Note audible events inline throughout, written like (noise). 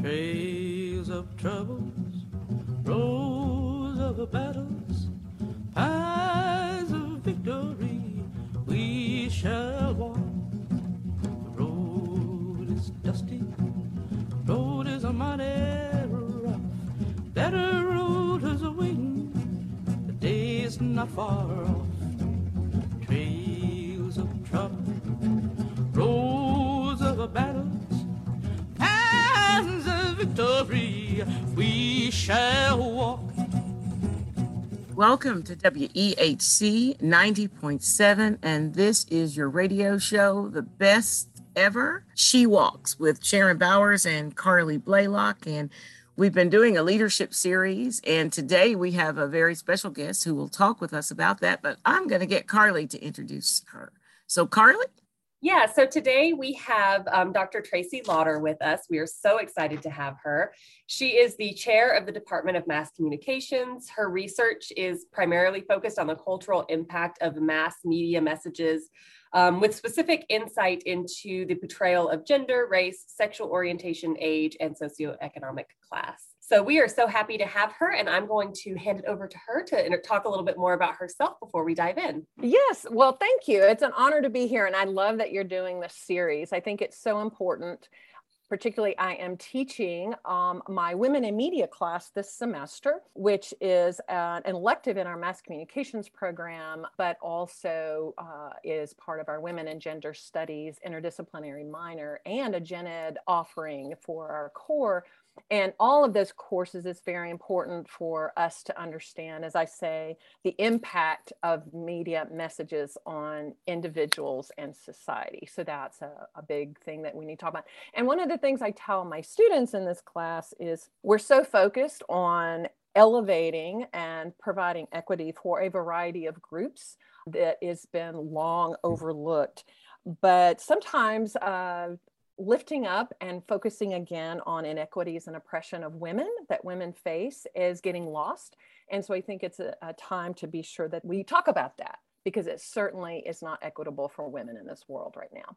Trails of troubles, rows of battles, paths of victory we shall walk. The road is dusty, the road is a mighty rough. Better road is waiting, the day is not far off. Victory we shall walk. Welcome to WEHC 90.7, and this is your radio show, the best ever. She Walks with Sharon Bowers and Carleigh Blaylock. And we've been doing a leadership series, and today we have a very special guest who will talk with us about that. But I'm going to get Carleigh to introduce her. So, Carleigh? Yeah, so today we have um, Dr. Tracy Lauder with us. We are so excited to have her. She is the chair of the Department of Mass Communications. Her research is primarily focused on the cultural impact of mass media messages um, with specific insight into the portrayal of gender, race, sexual orientation, age, and socioeconomic class. So we are so happy to have her, and I'm going to hand it over to her to talk a little bit more about herself before we dive in. Yes, well, thank you. It's an honor to be here, and I love that you're doing this series. I think it's so important. Particularly, I am teaching um, my Women in Media class this semester, which is an elective in our mass communications program, but also uh, is part of our Women and Gender Studies interdisciplinary minor and a gen ed offering for our core and all of those courses is very important for us to understand, as I say, the impact of media messages on individuals and society. So that's a, a, big thing that we need to talk about. And one of the things I tell my students in this class is we're so focused on elevating and providing equity for a variety of groups that has been long overlooked but sometimes uh, lifting up and focusing again on inequities and oppression of women that women face is getting lost. And so I think it's a, a, time to be sure that we talk about that because it certainly is not equitable for women in this world right now.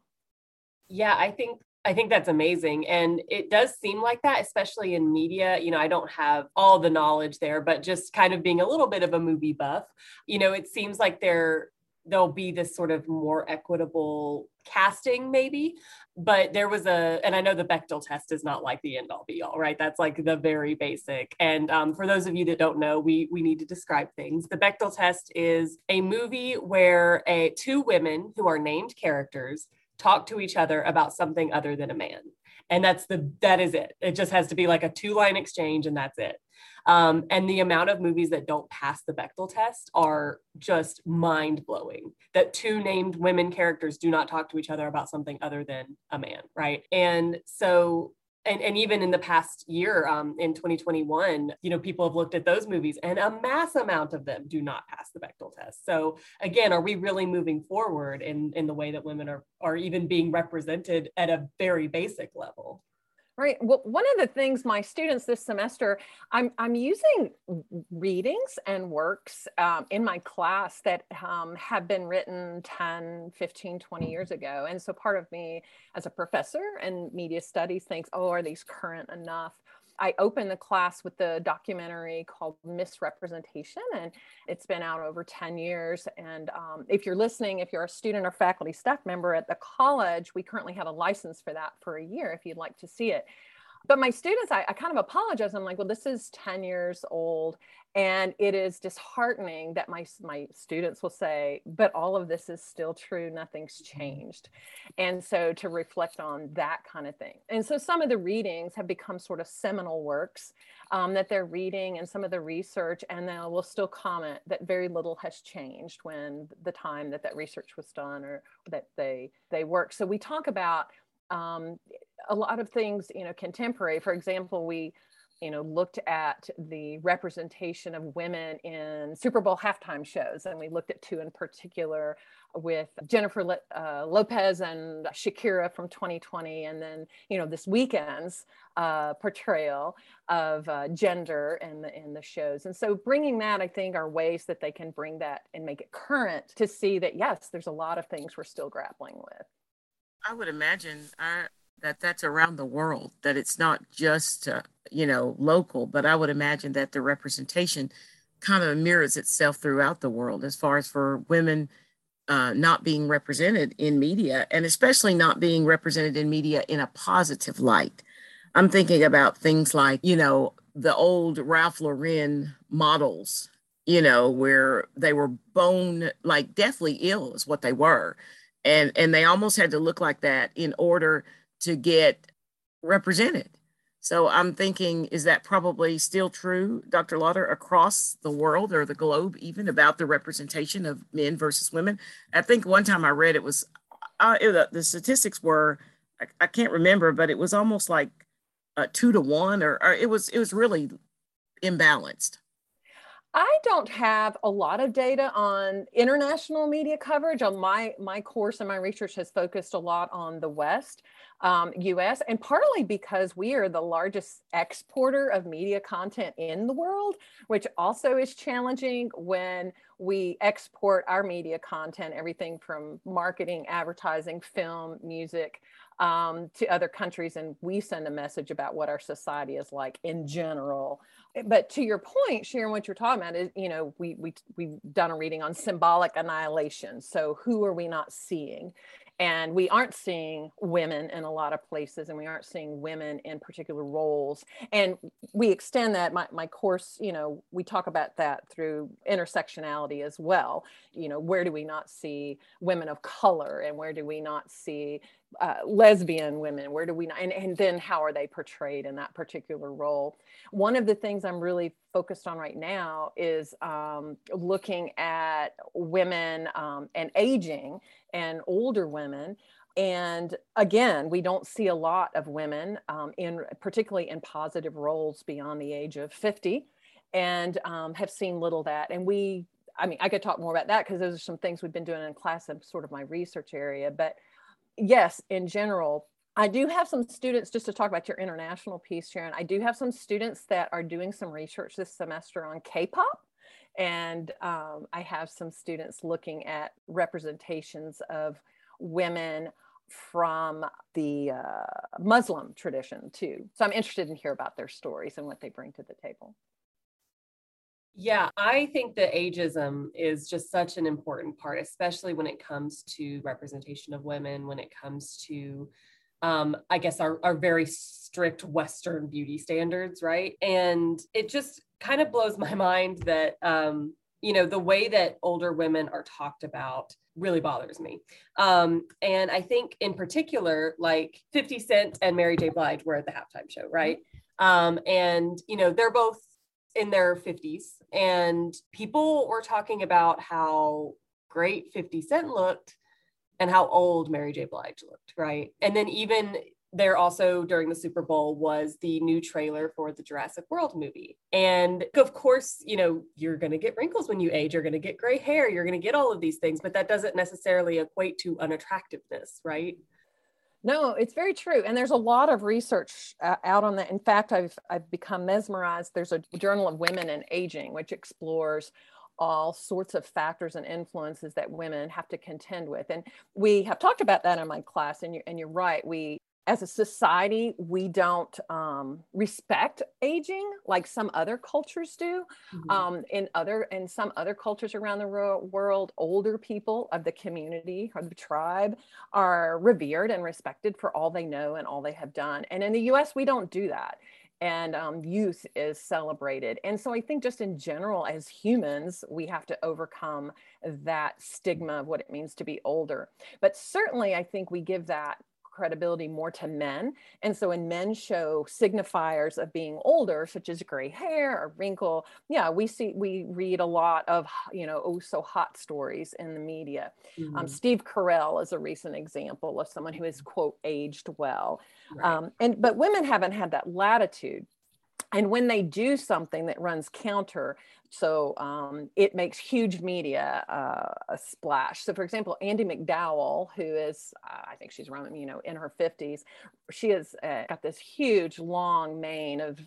Yeah, I think I think that's amazing. And it does seem like that, especially in media. You know, I don't have all the knowledge there, but just kind of being a little bit of a movie buff, you know, it seems like there there'll be this sort of more equitable casting maybe but there was a and i know the bechdel test is not like the end all be all right that's like the very basic and um, for those of you that don't know we we need to describe things the bechdel test is a movie where a two women who are named characters talk to each other about something other than a man and that's the that is it it just has to be like a two line exchange and that's it um, and the amount of movies that don't pass the Bechdel test are just mind blowing. That two named women characters do not talk to each other about something other than a man, right? And so and, and even in the past year um, in 2021 you know people have looked at those movies and a mass amount of them do not pass the bechdel test. So again are we really moving forward in in the way that women are are even being represented at a very basic level Right. Well, one of the things my students this semester, I'm, I'm using readings and works um, in my class that um, have been written 10, 15, 20 years ago. And so part of me as a professor in media studies thinks, oh, are these current enough? I opened the class with the documentary called Miss Representation, and it's been out over 10 years. And um, if you're listening, if you're a student or faculty staff member at the college, we currently have a license for that for a year if you'd like to see it but my students I, I, kind of apologize. I'm like well this is 10 years old and it is disheartening that my my students will say but all of this is still true. Nothing's changed and so to reflect on that kind of thing. And so some of the readings have become sort of seminal works um, that they're reading and some of the research and they will still comment that very little has changed when the time that that research was done or that they they work so we talk about um, a lot of things, you know, contemporary. For example, we, you know, looked at the representation of women in Super Bowl halftime shows, and we looked at two in particular with Jennifer uh, Lopez and Shakira from 2020, and then you know this weekend's uh, portrayal of uh, gender in the in the shows. And so bringing that, I think, are ways that they can bring that and make it current to see that yes, there's a lot of things we're still grappling with. I would imagine our that that's around the world, that it's not just, uh, you know, local, but I would imagine that the representation kind of mirrors itself throughout the world as far as for women uh, not being represented in media and especially not being represented in media in a positive light. I'm thinking about things like, you know, the old Ralph Lauren models, you know, where they were bone like deathly ill is what they were. And and they almost had to look like that in order to get represented. So I'm thinking, is that probably still true, Dr. Lauder, across the world or the globe, even about the representation of men versus women? I think one time I read it was, uh, it, the statistics were, I, I, can't remember, but it was almost like uh, two to one, or, or it was it was really imbalanced. I don't have a lot of data on international media coverage. On my my course and my research has focused a lot on the West um, US, and partly because we are the largest exporter of media content in the world, which also is challenging when we export our media content, everything from marketing, advertising, film, music, um, to other countries, and we send a message about what our society is like in general. But to your point, Sharon, what you're talking about is, you know, we we we've done a reading on symbolic annihilation. So who are we not seeing? And we aren't seeing women in a lot of places, and we aren't seeing women in particular roles. And we extend that. My, my course, you know, we talk about that through intersectionality as well. You know, where do we not see women of color, and where do we not see uh, lesbian women where do we and, and then how are they portrayed in that particular role? One of the things i'm really focused on right now is um, looking at women um, and aging and older women. And again we don't see a lot of women um, in particularly in positive roles beyond the age of 50 and um, have seen little that. And we i mean i could talk more about that because those are some things we've been doing in class and sort of my research area. But yes in general I do have some students, just to talk about your international piece, Sharon. I do have some students that are doing some research this semester on K pop. And um, I have some students looking at representations of women from the uh, Muslim tradition too. So I'm interested in hear about their stories and what they bring to the table. Yeah, I think that ageism is just such an important part, especially when it comes to representation of women, when it comes to um, I guess our, our very strict Western beauty standards, right? And it just kind of blows (laughs) my mind that um, you know the way that older women are talked about really bothers me. Um, and i think in particular like 50 cent and mary j. Blige were at the halftime show right? Um, and you know they're both in their 50s and people were talking about how great 50 cent looked and how old mary j blige looked right and then even there also during the Super Bowl was the new trailer for the Jurassic World movie. And of course, you know, you're going to get wrinkles when you age, you're going to get gray hair, you're going to get all of these things, but that doesn't necessarily equate to unattractiveness, right? No, it's very true. And there's a lot of research uh, out on that. In fact, I've, I've become mesmerized. There's a Journal of Women and Aging, which explores all sorts of factors and influences that women have to contend with. And we have talked about that in my class. And you're, and you're right. We as a society, we don't um, respect aging like some other cultures do. Mm-hmm. Um, in other in some other cultures around the world, older people of the community or the tribe are revered and respected for all they know and all they have done. And in the U.S., we don't do that and um, youth is celebrated. And so I think just in general, as humans, we have to overcome that stigma of what it means to be older. But certainly, I think we give that credibility more to men. And so when men show signifiers of being older, such as gray hair or wrinkle, yeah, we see, we read a lot of, you know, oh, so hot stories in the media. Um, mm-hmm. Um, Steve Carell is a recent example of someone who is, quote, aged well. Right. Um, and, but women haven't had that latitude and when they do something that runs counter So um, it makes huge media uh, a splash. So, for example, Andie MacDowell, who is, uh, I think she's around, you know, in her 50s, she has uh, got this huge long mane of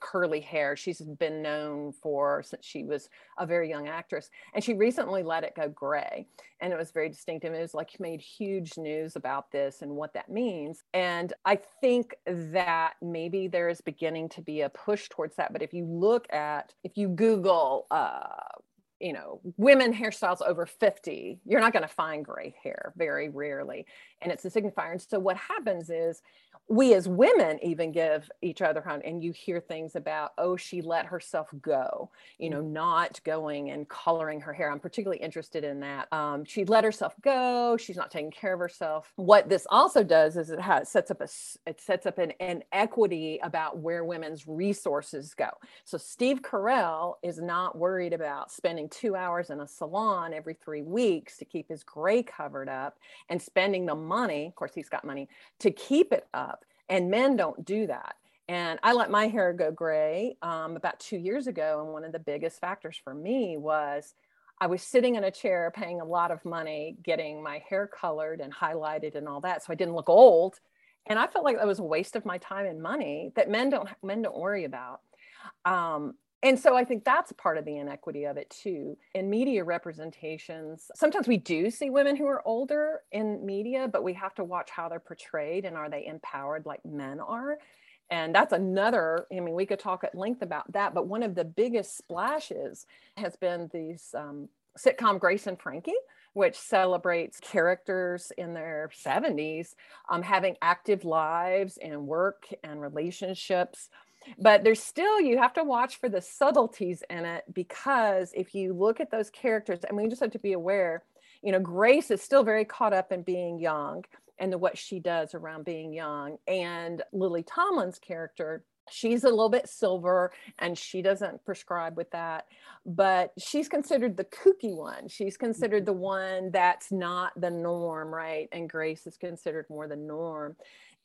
curly hair. She's been known for since she was a very young actress. And she recently let it go gray. And it was very distinctive. It was like made huge news about this and what that means. And I think that maybe there is beginning to be a push towards that. But if you look at, if you Google, uh, you know, women hairstyles over 50, you're not going to find gray hair very rarely. And it's a signifier. And so what happens is we as women even give each other hand and you hear things about oh she let herself go you know not going and coloring her hair. I'm particularly interested in that um, she let herself go she's not taking care of herself. What this also does is it has sets up a it sets up an, an equity about where women's resources go. So steve carell is not worried about spending two hours in a salon every three weeks to keep his gray covered up and spending the money of course he's got money to keep it up and men don't do that. And I let my hair go gray um, about two years ago. And one of the biggest factors for me was I was sitting in a chair paying a lot of money getting my hair colored and highlighted and all that. So I didn't look old. And I felt like that was a waste of my time and money that men don't men don't worry about. Um, and so I think that's part of the inequity of it too. In media representations, sometimes we do see women who are older in media, but we have to watch how they're portrayed and are they empowered like men are. And that's another, I mean, we could talk at length about that, but one of the biggest splashes has been these um, sitcom Grace and Frankie, which celebrates characters in their 70s um, having active lives and work and relationships but there's still you have to watch for the subtleties in it because if you look at those characters and we just have to be aware you know grace is still very caught up in being young and the, what she does around being young. And lily tomlin's character she's a little bit silver and she doesn't prescribe with that but she's considered the kooky one. She's considered mm-hmm. the one that's not the norm right? And grace is considered more the norm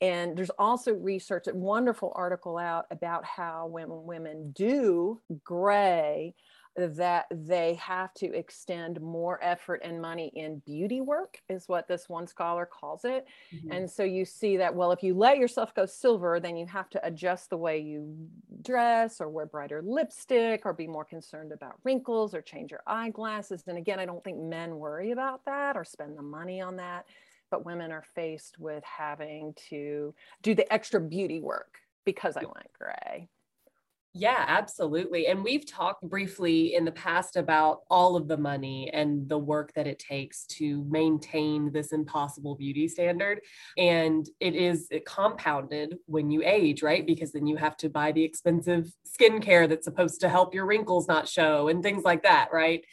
and there's also research, a wonderful article out about how when women do gray, that they have to extend more effort and money in beauty work, is what this one scholar calls it. Mm-hmm. And so you see that, well, if you let yourself go silver, then you have to adjust the way you dress or wear brighter lipstick or be more concerned about wrinkles or change your eyeglasses. And again, I don't think men worry about that or spend the money on that but women are faced with having to do the extra beauty work because I went gray. Yeah, absolutely. And we've talked briefly in the past about all of the money and the work that it takes to maintain this impossible beauty standard. And it is it compounded when you age, right? Because then you have to buy the expensive skincare that's supposed to help your wrinkles not show and things like that, right?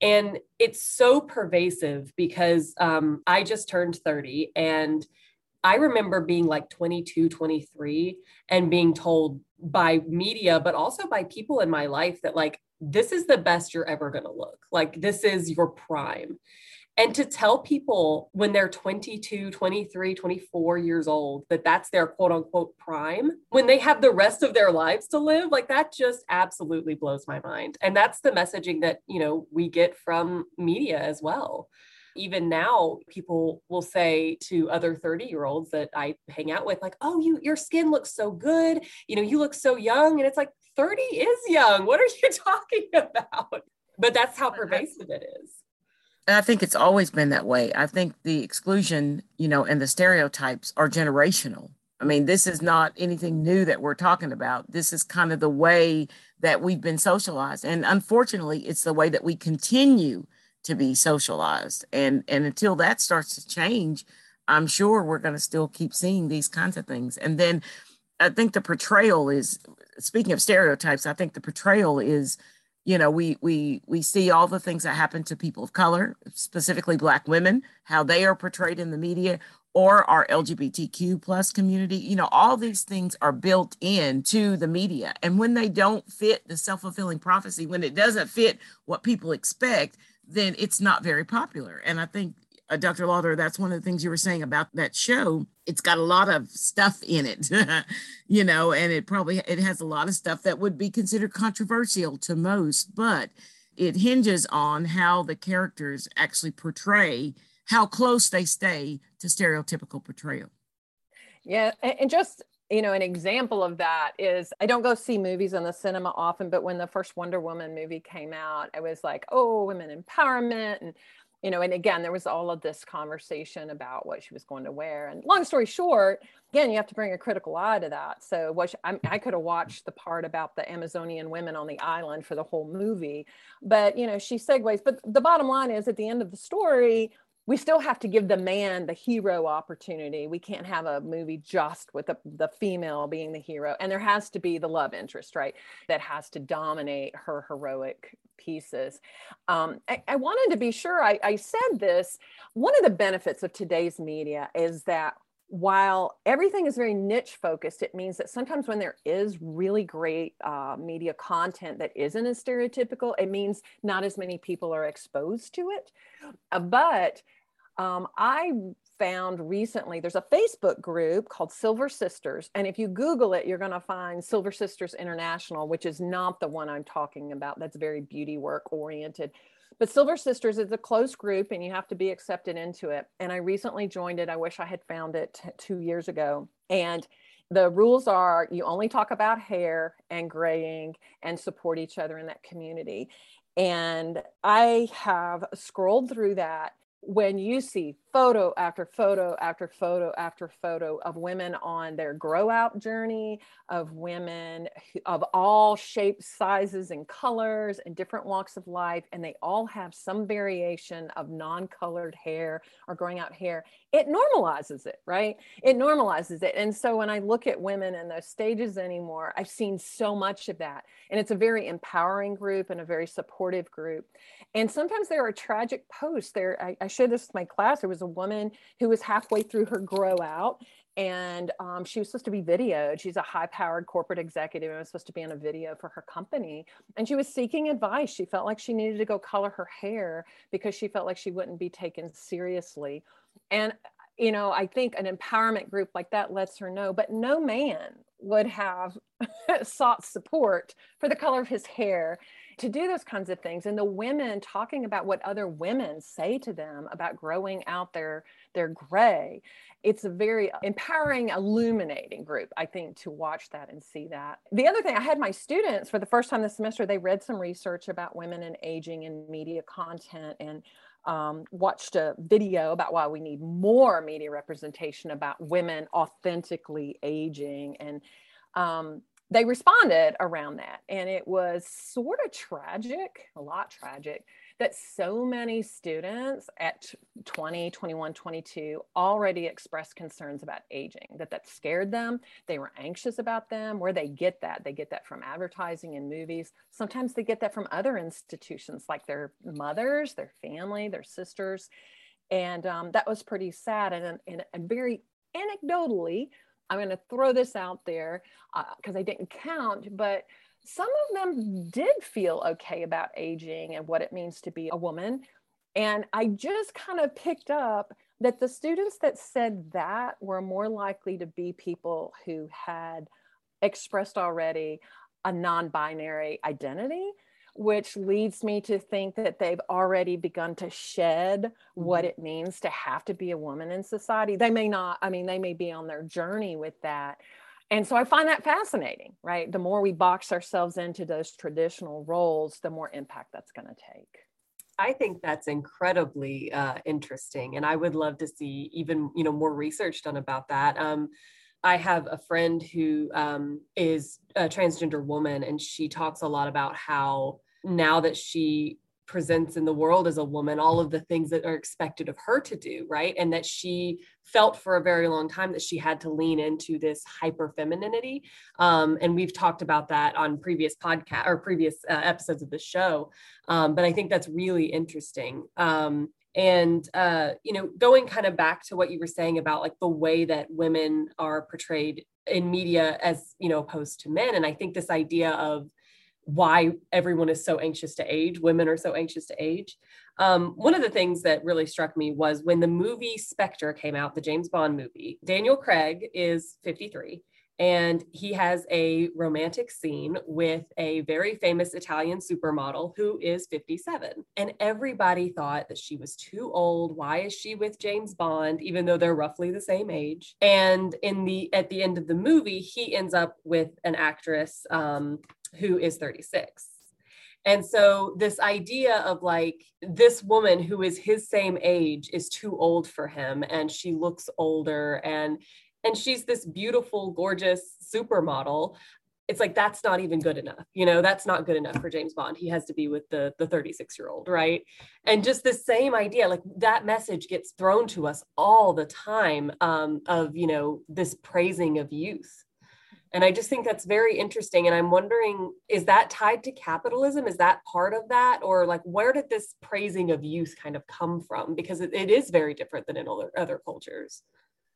And it's so pervasive because um, I just turned 30 and I remember being like 22, 23 and being told by media, but also by people in my life that like, this is the best you're ever going to look. Like, this is your prime. And to tell people when they're 22, 23, 24 years old that that's their quote unquote prime, when they have the rest of their lives to live, like that just absolutely blows my mind. And that's the messaging that, you know, we get from media as well. Even now, people will say to other 30 year olds that I hang out with, like, oh, you your skin looks so good. You know, you look so young. And it's like 30 is young. What are you (laughs) talking about? But that's how pervasive it is. And I think it's always been that way. I think the exclusion, you know, and the stereotypes are generational. I mean, this is not anything new that we're talking about. This is kind of the way that we've been socialized. And unfortunately, it's the way that we continue to be socialized. And and until that starts to change, I'm sure we're going to still keep seeing these kinds of things. And then I think the portrayal is speaking of stereotypes, I think the portrayal is you know we we we see all the things that happen to people of color specifically black women how they are portrayed in the media or our lgbtq plus community. You know all these things are built into the media. And when they don't fit the self-fulfilling prophecy when it doesn't fit what people expect then it's not very popular. And i think uh, Dr. Lauder, that's one of the things you were saying about that show. It's got a lot of stuff in it, (laughs) you know, and it probably it has a lot of stuff that would be considered controversial to most, but it hinges on how the characters actually portray how close they stay to stereotypical portrayal. Yeah, and just you know, an example of that is I don't go see movies in the cinema often, but when the first Wonder Woman movie came out, I was like, oh, women empowerment and you know, and again, there was all of this conversation about what she was going to wear. And long story short, again, you have to bring a critical eye to that. So, what she, I, I could have watched the part about the Amazonian women on the island for the whole movie, but you know, she segues. But the bottom line is, at the end of the story, we still have to give the man the hero opportunity. We can't have a movie just with the, the female being the hero. And there has to be the love interest, right? That has to dominate her heroic pieces. Um, I, I, wanted to be sure I, I said this. One of the benefits of today's media is that while everything is very niche focused, it means that sometimes when there is really great uh, media content that isn't as stereotypical, it means not as many people are exposed to it. Uh, but um, I found recently there's a Facebook group called Silver Sisters. And if you Google it, you're going to find Silver Sisters International, which is not the one I'm talking about. That's very beauty work oriented. But Silver Sisters is a close group and you have to be accepted into it. And I recently joined it. I wish I had found it t- two years ago. And the rules are you only talk about hair and graying and support each other in that community. And I have scrolled through that when you see photo after photo after photo after photo of women on their grow out journey, of women of all shapes, sizes, and colors, and different walks of life, and they all have some variation of non colored hair or growing out hair, it normalizes it, right? It normalizes it. And so when I look at women in those stages anymore, I've seen so much of that. And it's a very empowering group and a very supportive group. And sometimes there are tragic posts. There, I, I showed this with my class. There was a woman who was halfway through her grow out and um, she was supposed to be videoed. She's a high powered corporate executive and was supposed to be in a video for her company. And she was seeking advice. She felt like she needed to go color her hair because she felt like she wouldn't be taken seriously. And, you know, I think an empowerment group like that lets her know, but no man would have (laughs) sought support for the color of his hair to do those kinds of things and the women talking about what other women say to them about growing out their their gray it's a very empowering illuminating group i think to watch that and see that. The other thing i had my students for the first time this semester they read some research about women and aging and media content and um, watched a video about why we need more media representation about women authentically aging and um, they responded around that. And it was sort of tragic, a lot tragic, that so many students at 20, 21, 22 already expressed concerns about aging, that that scared them. They were anxious about them. Where they get that? They get that from advertising and movies. Sometimes they get that from other institutions like their mothers, their family, their sisters. And um, that was pretty sad. And, and, and very anecdotally, I'm going to throw this out there because uh, I didn't count, but some of them did feel okay about aging and what it means to be a woman. And I just kind of picked up that the students that said that were more likely to be people who had expressed already a non binary identity which leads me to think that they've already begun to shed what mm-hmm. it means to have to be a woman in society. They may not, I mean, they may be on their journey with that. And so I find that fascinating, right? The more we box ourselves into those traditional roles, the more impact that's going to take. I think that's incredibly uh, interesting, and I would love to see even you know more research done about that. Um, I have a friend who um, is a transgender woman, and she talks a lot about how now that she presents in the world as a woman all of the things that are expected of her to do right? And that she felt for a very long time that she had to lean into this hyper femininity um, and we've talked about that on previous podcast or previous uh, episodes of the show. Um, but i think that's really interesting. Um, and uh, you know going kind of back to what you were saying about like the way that women are portrayed in media as you know opposed to men. And i think this idea of why everyone is so anxious to age women are so anxious to age um, one of the things that really struck me was when the movie spectre came out the james bond movie daniel craig is 53 and he has a romantic scene with a very famous Italian supermodel who is 57. And everybody thought that she was too old. Why is she with James Bond, even though they're roughly the same age? And in the at the end of the movie, he ends up with an actress um, who is 36. And so, this idea of like this woman who is his same age is too old for him, and she looks older, and and she's this beautiful, gorgeous supermodel. It's like that's not even good enough. You know, that's not good enough for James Bond. He has to be with the the 36 year old, right? And just the same idea, like that message gets thrown to us all the time um, of you know this praising of youth. And I just think that's very interesting. And I'm wondering, is that tied to capitalism? Is that part of that? Or like, where did this praising of youth kind of come from? Because it, it is very different than in other, other cultures.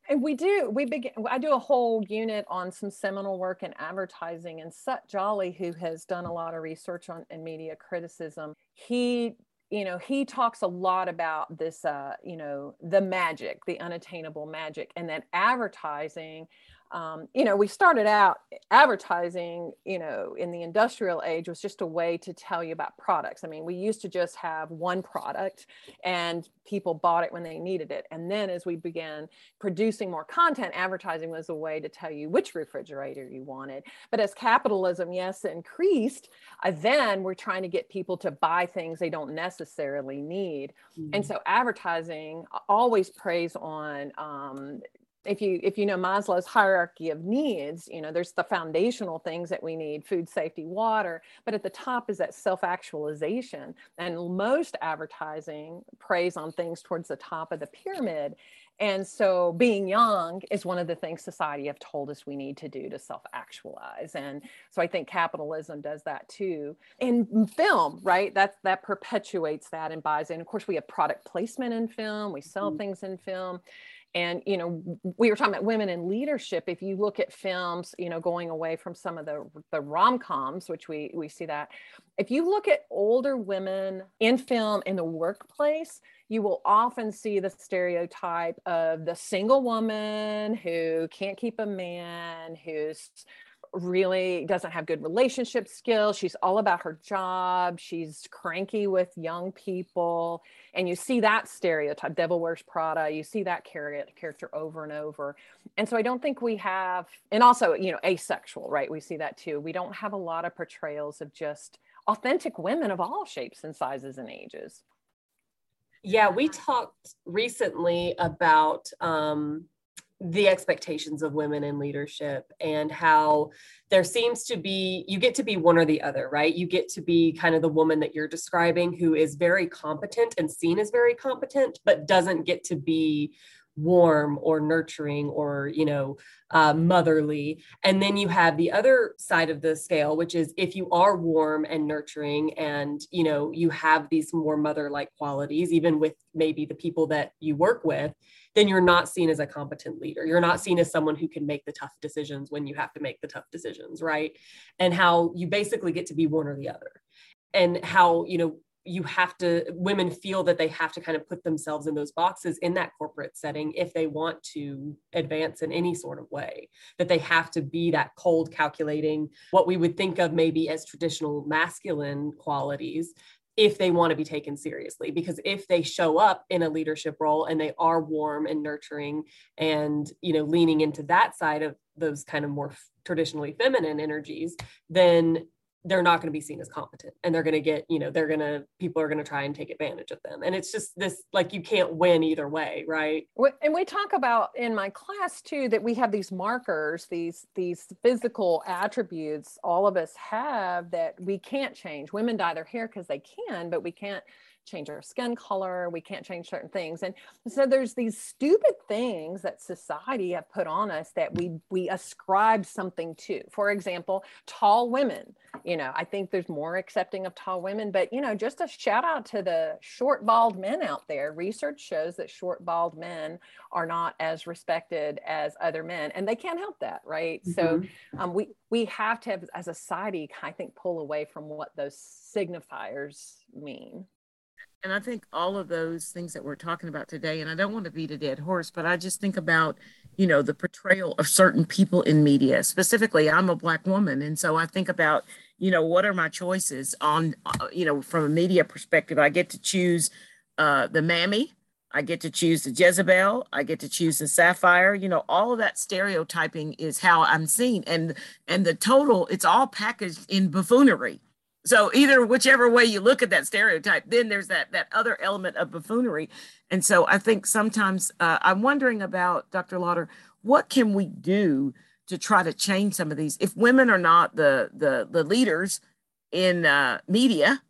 And we do, we begin, I do a whole unit on some seminal work in advertising and Sut Jhally, who has done a lot of research on and media criticism, he you know he talks a lot about this uh, you know the magic the unattainable magic and that advertising um, you know, we started out advertising, you know, in the industrial age was just a way to tell you about products. I mean, we used to just have one product and people bought it when they needed it. And then as we began producing more content, advertising was a way to tell you which refrigerator you wanted. But as capitalism, yes, increased, uh, then we're trying to get people to buy things they don't necessarily need. Mm-hmm. And so advertising always preys on um, if you if you know maslow's hierarchy of needs you know there's the foundational things that we need food safety water but at the top is that self-actualization. And most advertising preys on things towards the top of the pyramid. And so being young is one of the things society have told us we need to do to self-actualize. And so i think capitalism does that too. In film right that that perpetuates that and buys in. Of course we have product placement in film. We sell mm-hmm. things in film and you know we were talking about women in leadership if you look at films you know going away from some of the the rom-coms which we we see that if you look at older women in film in the workplace you will often see the stereotype of the single woman who can't keep a man who's really doesn't have good relationship skills. She's all about her job. She's cranky with young people. And you see that stereotype, Devil Wears Prada, you see that character over and over. And so I don't think we have, and also, you know, asexual, right? We see that too. We don't have a lot of portrayals of just authentic women of all shapes and sizes and ages. Yeah, we talked recently about um, the expectations of women in leadership and how there seems to be you get to be one or the other right? You get to be kind of the woman that you're describing who is very competent and seen as very competent but doesn't get to be warm or nurturing or you know uh, motherly and then you have the other side of the scale which is if you are warm and nurturing and you know you have these more mother like qualities even with maybe the people that you work with then you're not seen as a competent leader. You're not seen as someone who can make the tough decisions when you have to make the tough decisions, right? And how you basically get to be one or the other. And how, you know, you have to women feel that they have to kind of put themselves in those boxes in that corporate setting if they want to advance in any sort of way that they have to be that cold calculating what we would think of maybe as traditional masculine qualities if they want to be taken seriously. Because if they show up in a leadership role and they are warm and nurturing and you know leaning into that side of those kind of more traditionally feminine energies then they're not going to be seen as competent and they're going to get you know they're going to people are going to try and take advantage of them. And it's just this like you can't win either way right? And we talk about in my class too that we have these markers these these physical attributes all of us have that we can't change. Women dye their hair because they can but we can't change our skin color, we can't change certain things. And so there's these stupid things that society have put on us that we we ascribe something to. For example, tall women. You know, I think there's more accepting of tall women, but you know, just a shout out to the short bald men out there. Research shows that short bald men are not as respected as other men, and they can't help that, right? Mm-hmm. So um, we we have to have, as a society, I think, pull away from what those signifiers mean. And I think all of those things that we're talking about today, and I don't want to beat a dead horse, but I just think about, you know, the portrayal of certain people in media. Specifically, I'm a Black woman. And so I think about, you know, what are my choices on, uh, you know, from a media perspective? I get to choose uh, the Mammy, I get to choose the Jezebel, I get to choose the Sapphire. You know, all of that stereotyping is how I'm seen. And and the total, it's all packaged in buffoonery so either whichever way you look at that stereotype, then there's that that other element of buffoonery. And so I think sometimes uh, I'm wondering about Dr. Lauder, what can we do to try to change some of these? If women are not the the the leaders in uh, media,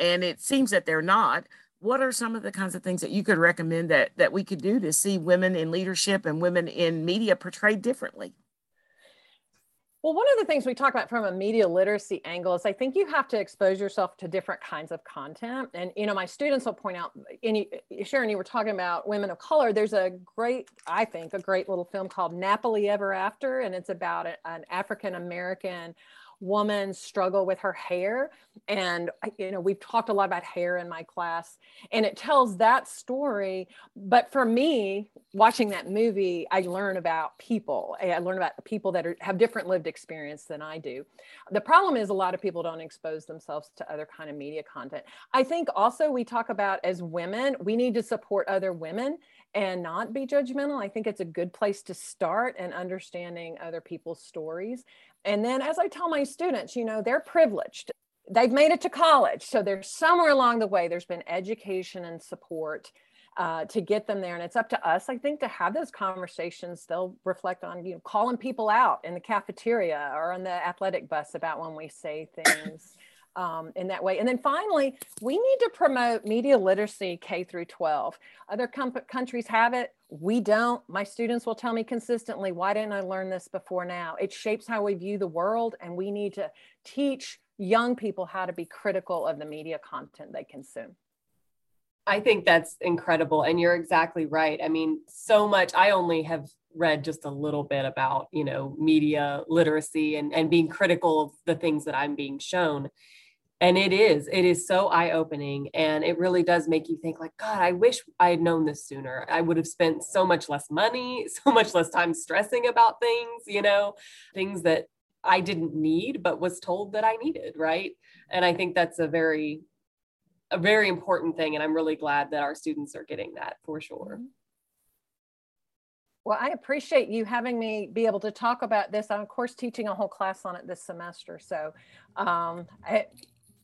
and it seems that they're not, what are some of the kinds of things that you could recommend that that we could do to see women in leadership and women in media portrayed differently? Well, one of the things we talk about from a media literacy angle is I think you have to expose yourself to different kinds of content. And, you know, my students will point out, and you, uh, Sharon, you were talking about women of color. There's a great, I think, a great little film called Nappily Ever After, and it's about an African American woman's struggle with her hair. And, you know, we've talked a lot about hair in my class, and it tells that story. But for me, watching that movie, I learn about people. I learn about people that are, have different lived experience than I do. The problem is a lot of people don't expose themselves to other kind of media content. I think also we talk about as women, we need to support other women and not be judgmental. I think it's a good place to start and understanding other people's stories. And then, as I tell my students, you know, they're privileged. They've made it to college. So there's somewhere along the way, there's been education and support uh, to get them there. And it's up to us, I think, to have those conversations. They'll reflect on, you know, calling people out in the cafeteria or on the athletic bus about when we say things um, in that way. And then finally, we need to promote media literacy K through 12. Other com- countries have it. We don't. My students will tell me consistently, why didn't I learn this before now? It shapes how we view the world, and we need to teach young people how to be critical of the media content they consume. I think that's incredible. And you're exactly right. I mean, so much, I only have read just a little bit about, you know, media literacy and, and being critical of the things that I'm being shown and it is it is so eye-opening and it really does make you think like god i wish i had known this sooner i would have spent so much less money (laughs) so much less time stressing about things you know things that i didn't need but was told that i needed right and i think that's a very a very important thing and i'm really glad that our students are getting that for sure mm-hmm. well, I appreciate you having me be able to talk about this. I'm, of course, teaching a whole class on it this semester. So um, I,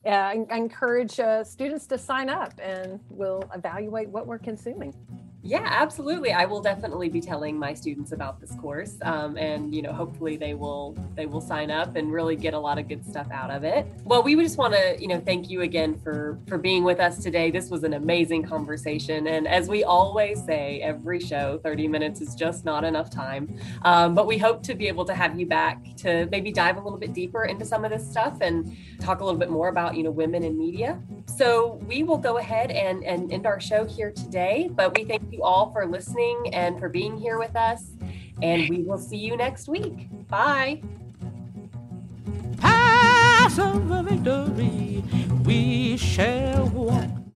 uh, I encourage uh, students to sign up and we'll evaluate what we're consuming. Yeah, absolutely. I will definitely be telling my students about this course, um, and you know, hopefully they will they will sign up and really get a lot of good stuff out of it. Well, we just want to you know thank you again for for being with us today. This was an amazing conversation, and as we always say, every show, thirty minutes is just not enough time. Um, but we hope to be able to have you back to maybe dive a little bit deeper into some of this stuff and talk a little bit more about you know women in media so we will go ahead and, and end our show here today. But we thank you all for listening and for being here with us. And we will see you next week. Bye. Pass of victory, we shall walk